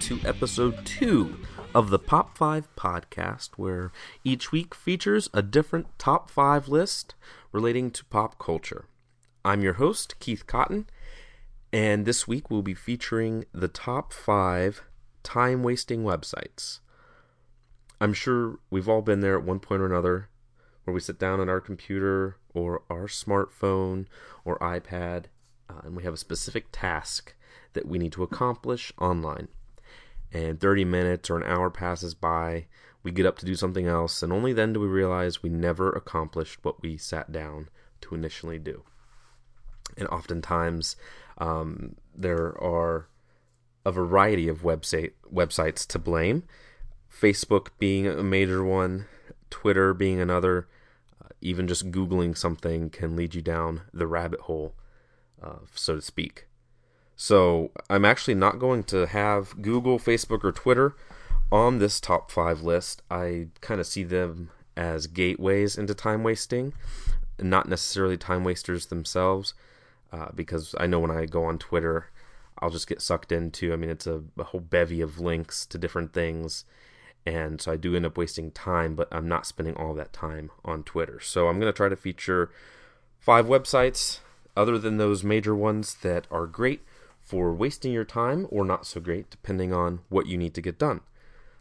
To episode two of the Pop 5 podcast, where each week features a different top 5 list relating to pop culture. I'm your host, Keith Cotton, and this week we'll be featuring the top 5 time wasting websites. I'm sure we've all been there at one point or another where we sit down on our computer or our smartphone or iPad uh, and we have a specific task that we need to accomplish online. And 30 minutes or an hour passes by, we get up to do something else, and only then do we realize we never accomplished what we sat down to initially do. And oftentimes, um, there are a variety of website websites to blame. Facebook being a major one, Twitter being another. Uh, even just Googling something can lead you down the rabbit hole, uh, so to speak. So I'm actually not going to have Google, Facebook, or Twitter on this top five list. I kind of see them as gateways into time wasting, not necessarily time wasters themselves, uh, because I know when I go on Twitter, I'll just get sucked into. I mean, it's a, a whole bevy of links to different things, and so I do end up wasting time, but I'm not spending all that time on Twitter. So I'm going to try to feature five websites other than those major ones that are great for wasting your time or not so great, depending on what you need to get done.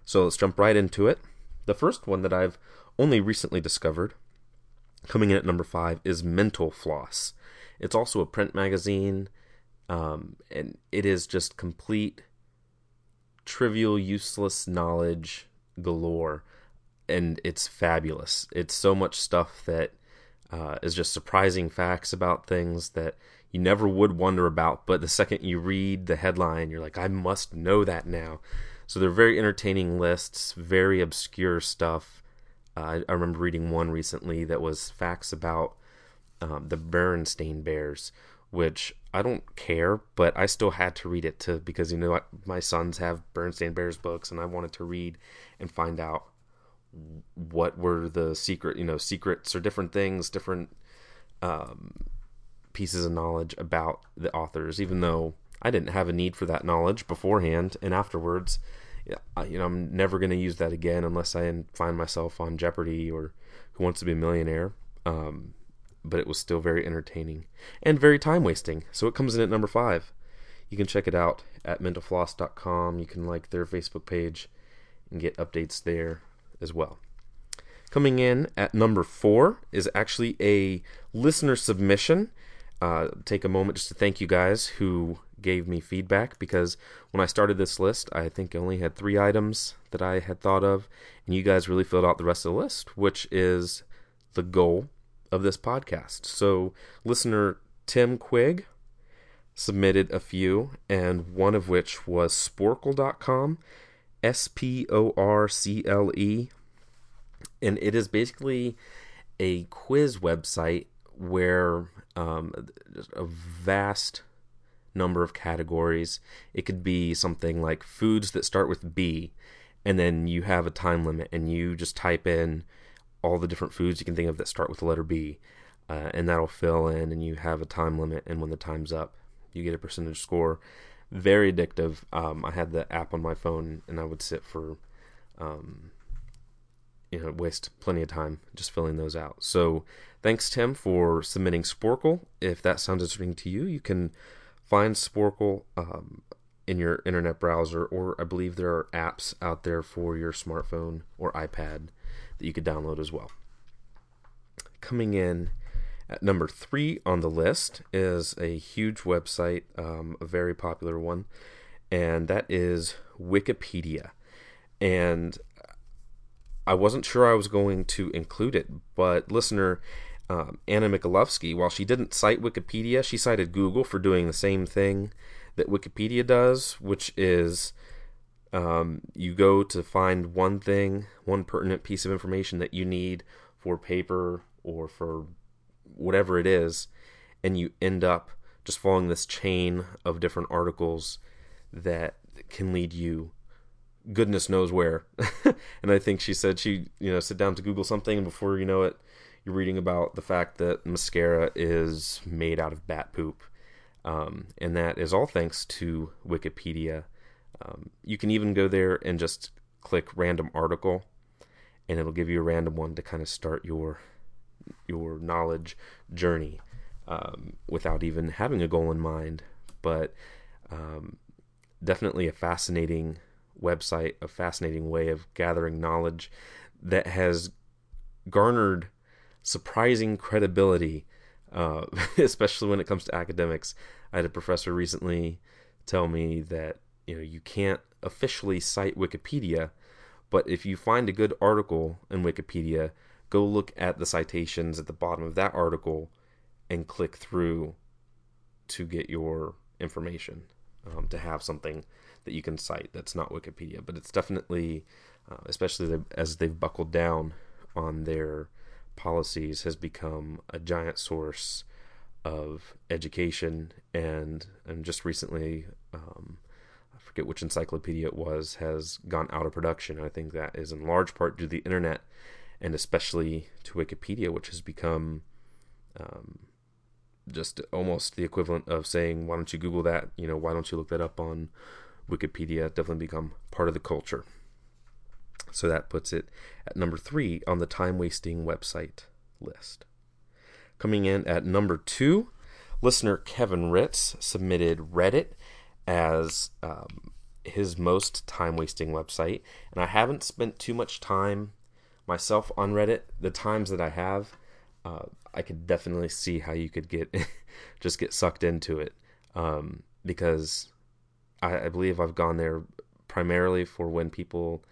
So let's jump right into it. The first one that I've only recently discovered, coming in at number five, is Mental Floss. It's also a print magazine, um, and it is just complete, trivial, useless knowledge galore, and it's fabulous. It's so much stuff that uh, is just surprising facts about things that you never would wonder about, but the second you read the headline, you're like, I must know that now. So they're very entertaining lists, very obscure stuff. Uh, I, I, remember reading one recently that was facts about um, the Berenstain Bears, which I don't care, but I still had to read it to because you know my sons have Berenstain Bears books, and I wanted to read and find out what were the secret, you know, secrets or different things, different um, pieces of knowledge about the authors, even though I didn't have a need for that knowledge beforehand and afterwards. You know, I'm never going to use that again unless I find myself on Jeopardy or Who Wants to Be a Millionaire. Um, but it was still very entertaining and very time wasting. So it comes in at number five. You can check it out at mentalfloss.com. You can like their Facebook page and get updates there as well. Coming in at number four is actually a listener submission uh, take a moment just to thank you guys who gave me feedback because when I started this list, I think I only had three items that I had thought of, and you guys really filled out the rest of the list, which is the goal of this podcast. So, listener Tim Quigg submitted a few, and one of which was sporcle.com, S P O R C L E, and it is basically a quiz website where um, a vast number of categories. It could be something like foods that start with B, and then you have a time limit, and you just type in all the different foods you can think of that start with the letter B, uh, and that'll fill in, and you have a time limit, and when the time's up, you get a percentage score. Very addictive. Um, I had the app on my phone, and I would sit for um, you know waste plenty of time just filling those out. So thanks Tim for submitting Sporcle. If that sounds interesting to you, you can find Sporcle um, in your internet browser, or I believe there are apps out there for your smartphone or iPad that you could download as well. Coming in at number three on the list is a huge website, um, a very popular one, and that is Wikipedia. And I wasn't sure I was going to include it, but listener um, Anna Mikulovsky, while she didn't cite Wikipedia, she cited Google for doing the same thing that Wikipedia does, which is um, you go to find one thing, one pertinent piece of information that you need for paper or for whatever it is, and you end up just following this chain of different articles that can lead you goodness knows where. and I think she said she, you know, sit down to Google something, and before you know it, you're reading about the fact that mascara is made out of bat poop. Um, and that is all thanks to Wikipedia Um, you can even go there and just click random article, and it'll give you a random one to kind of start your your knowledge journey um, without even having a goal in mind. But um, definitely a fascinating website, a fascinating way of gathering knowledge that has garnered surprising credibility, uh, especially when it comes to academics. I had a professor recently tell me that you know you can't officially cite Wikipedia, but if you find a good article in Wikipedia, go look at the citations at the bottom of that article and click through to get your information um, to have something that you can cite that's not Wikipedia. But it's definitely, uh, especially as they've buckled down on their policies, has become a giant source of education. And and just recently, um, I forget which encyclopedia it was, has gone out of production. I think that is in large part due to the internet, and especially to Wikipedia, which has become um, just almost the equivalent of saying, "Why don't you Google that?" You know, why don't you look that up on Wikipedia? Definitely become part of the culture. So that puts it at number three on the time wasting website list. Coming in at number two, listener Kevin Ritz submitted Reddit as um, his most time wasting website. And I haven't spent too much time myself on Reddit. The times that I have, uh, I could definitely see how you could get just get sucked into it um, because I, I, believe I've gone there primarily for when people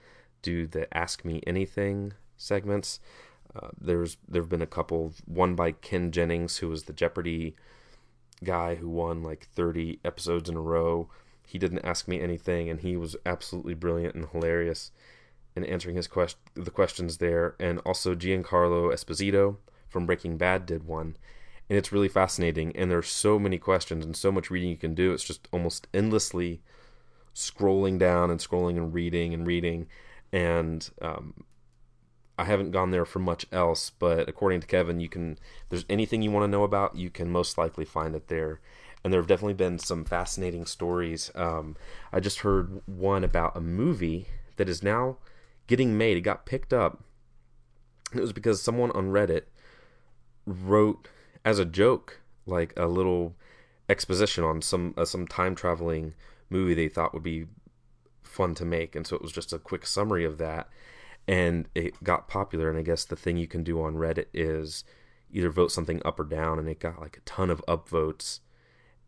do the Ask Me Anything segments. Uh, there's there've been a couple. One by Ken Jennings, who was the Jeopardy guy who won like 30 episodes in a row. He didn't ask me anything, and he was absolutely brilliant and hilarious in answering his quest- the questions there. And also Giancarlo Esposito, from Breaking Bad did one, and it's really fascinating. And there's so many questions and so much reading you can do. It's just almost endlessly scrolling down and scrolling and reading and reading. And um, I haven't gone there for much else, but according to Kevin, you can. There's anything you want to know about, you can most likely find it there. And there have definitely been some fascinating stories. Um, I just heard one about a movie that is now getting made. It got picked up. It was because someone on Reddit wrote as a joke like a little exposition on some uh, some time traveling movie they thought would be fun to make. And so it was just a quick summary of that. And it got popular. And i guess the thing you can do on reddit is either vote something up or down. And it got like a ton of upvotes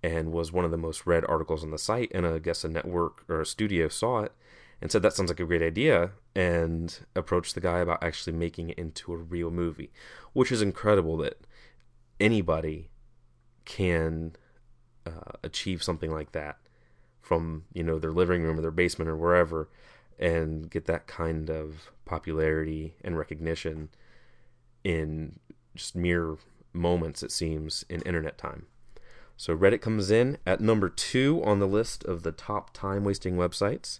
and was one of the most read articles on the site. And i guess a network or a studio saw it and said that sounds like a great idea and approached the guy about actually making it into a real movie, which is incredible that anybody can uh, achieve something like that from you know their living room or their basement or wherever and get that kind of popularity and recognition in just mere moments it seems in internet time. So reddit comes in at number two on the list of the top time wasting websites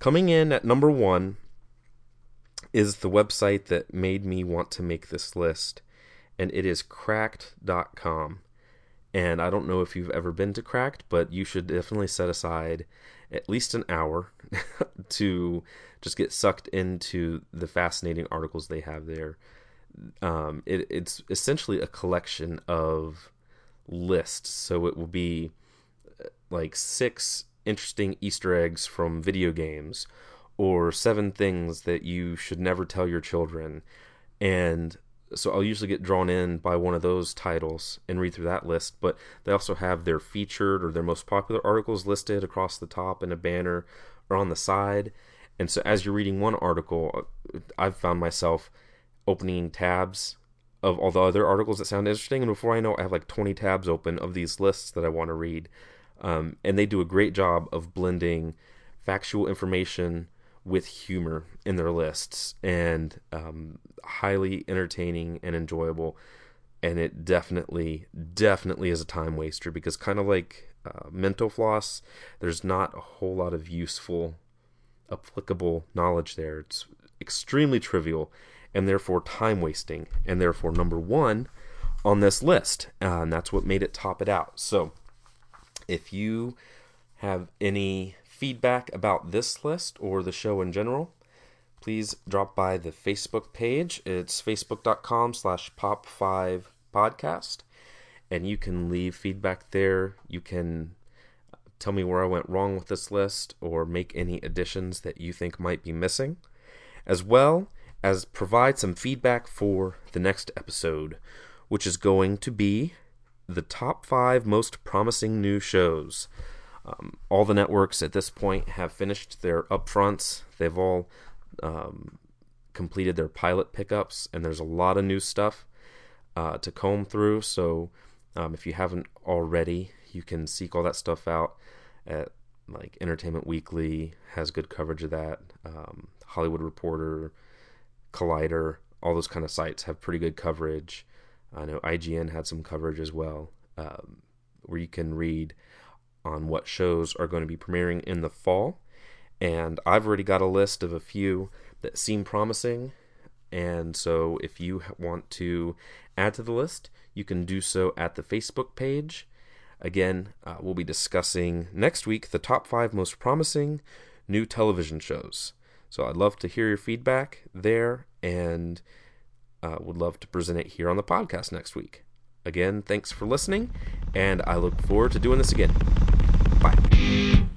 Coming in at number one is the website that made me want to make this list, and it is cracked.com. And I don't know if you've ever been to Cracked, but you should definitely set aside at least an hour to just get sucked into the fascinating articles they have there. Um, it, it's essentially a collection of lists. So it will be uh, like six interesting Easter eggs from video games, or seven things that you should never tell your children. And so I'll usually get drawn in by one of those titles and read through that list. But they also have their featured or their most popular articles listed across the top in a banner or on the side. And so as you're reading one article, uh, I've found myself opening tabs of all the other articles that sound interesting. And before I know it, I have like 20 tabs open of these lists that I want to read. Um, and they do a great job of blending factual information with humor in their lists and um, highly entertaining and enjoyable. And it definitely, definitely is a time waster because, kind of like uh, mental floss, there's not a whole lot of useful, applicable knowledge there. It's extremely trivial and therefore time wasting, and therefore number one on this list. Uh, and that's what made it top it out. So, if you have any feedback about this list or the show in general, please drop by the Facebook page. It's facebook.com slash pop5podcast. And you can leave feedback there. You can tell me where I went wrong with this list or make any additions that you think might be missing, as well as provide some feedback for the next episode, which is going to be the top five most promising new shows. Um, all the networks at this point have finished their upfronts. They've all um, completed their pilot pickups, and there's a lot of new stuff uh, to comb through. So, um, if you haven't already, you can seek all that stuff out at like Entertainment Weekly has good coverage of that. Um, Hollywood Reporter, Collider, all those kind of sites have pretty good coverage. I know IGN had some coverage as well, um, where you can read on what shows are going to be premiering in the fall. And I've already got a list of a few that seem promising. And so if you want to add to the list, you can do so at the Facebook page. Again, uh, we'll be discussing next week the top five most promising new television shows. So I'd love to hear your feedback there and uh, would love to present it here on the podcast next week. Again, thanks for listening, and I look forward to doing this again. Bye.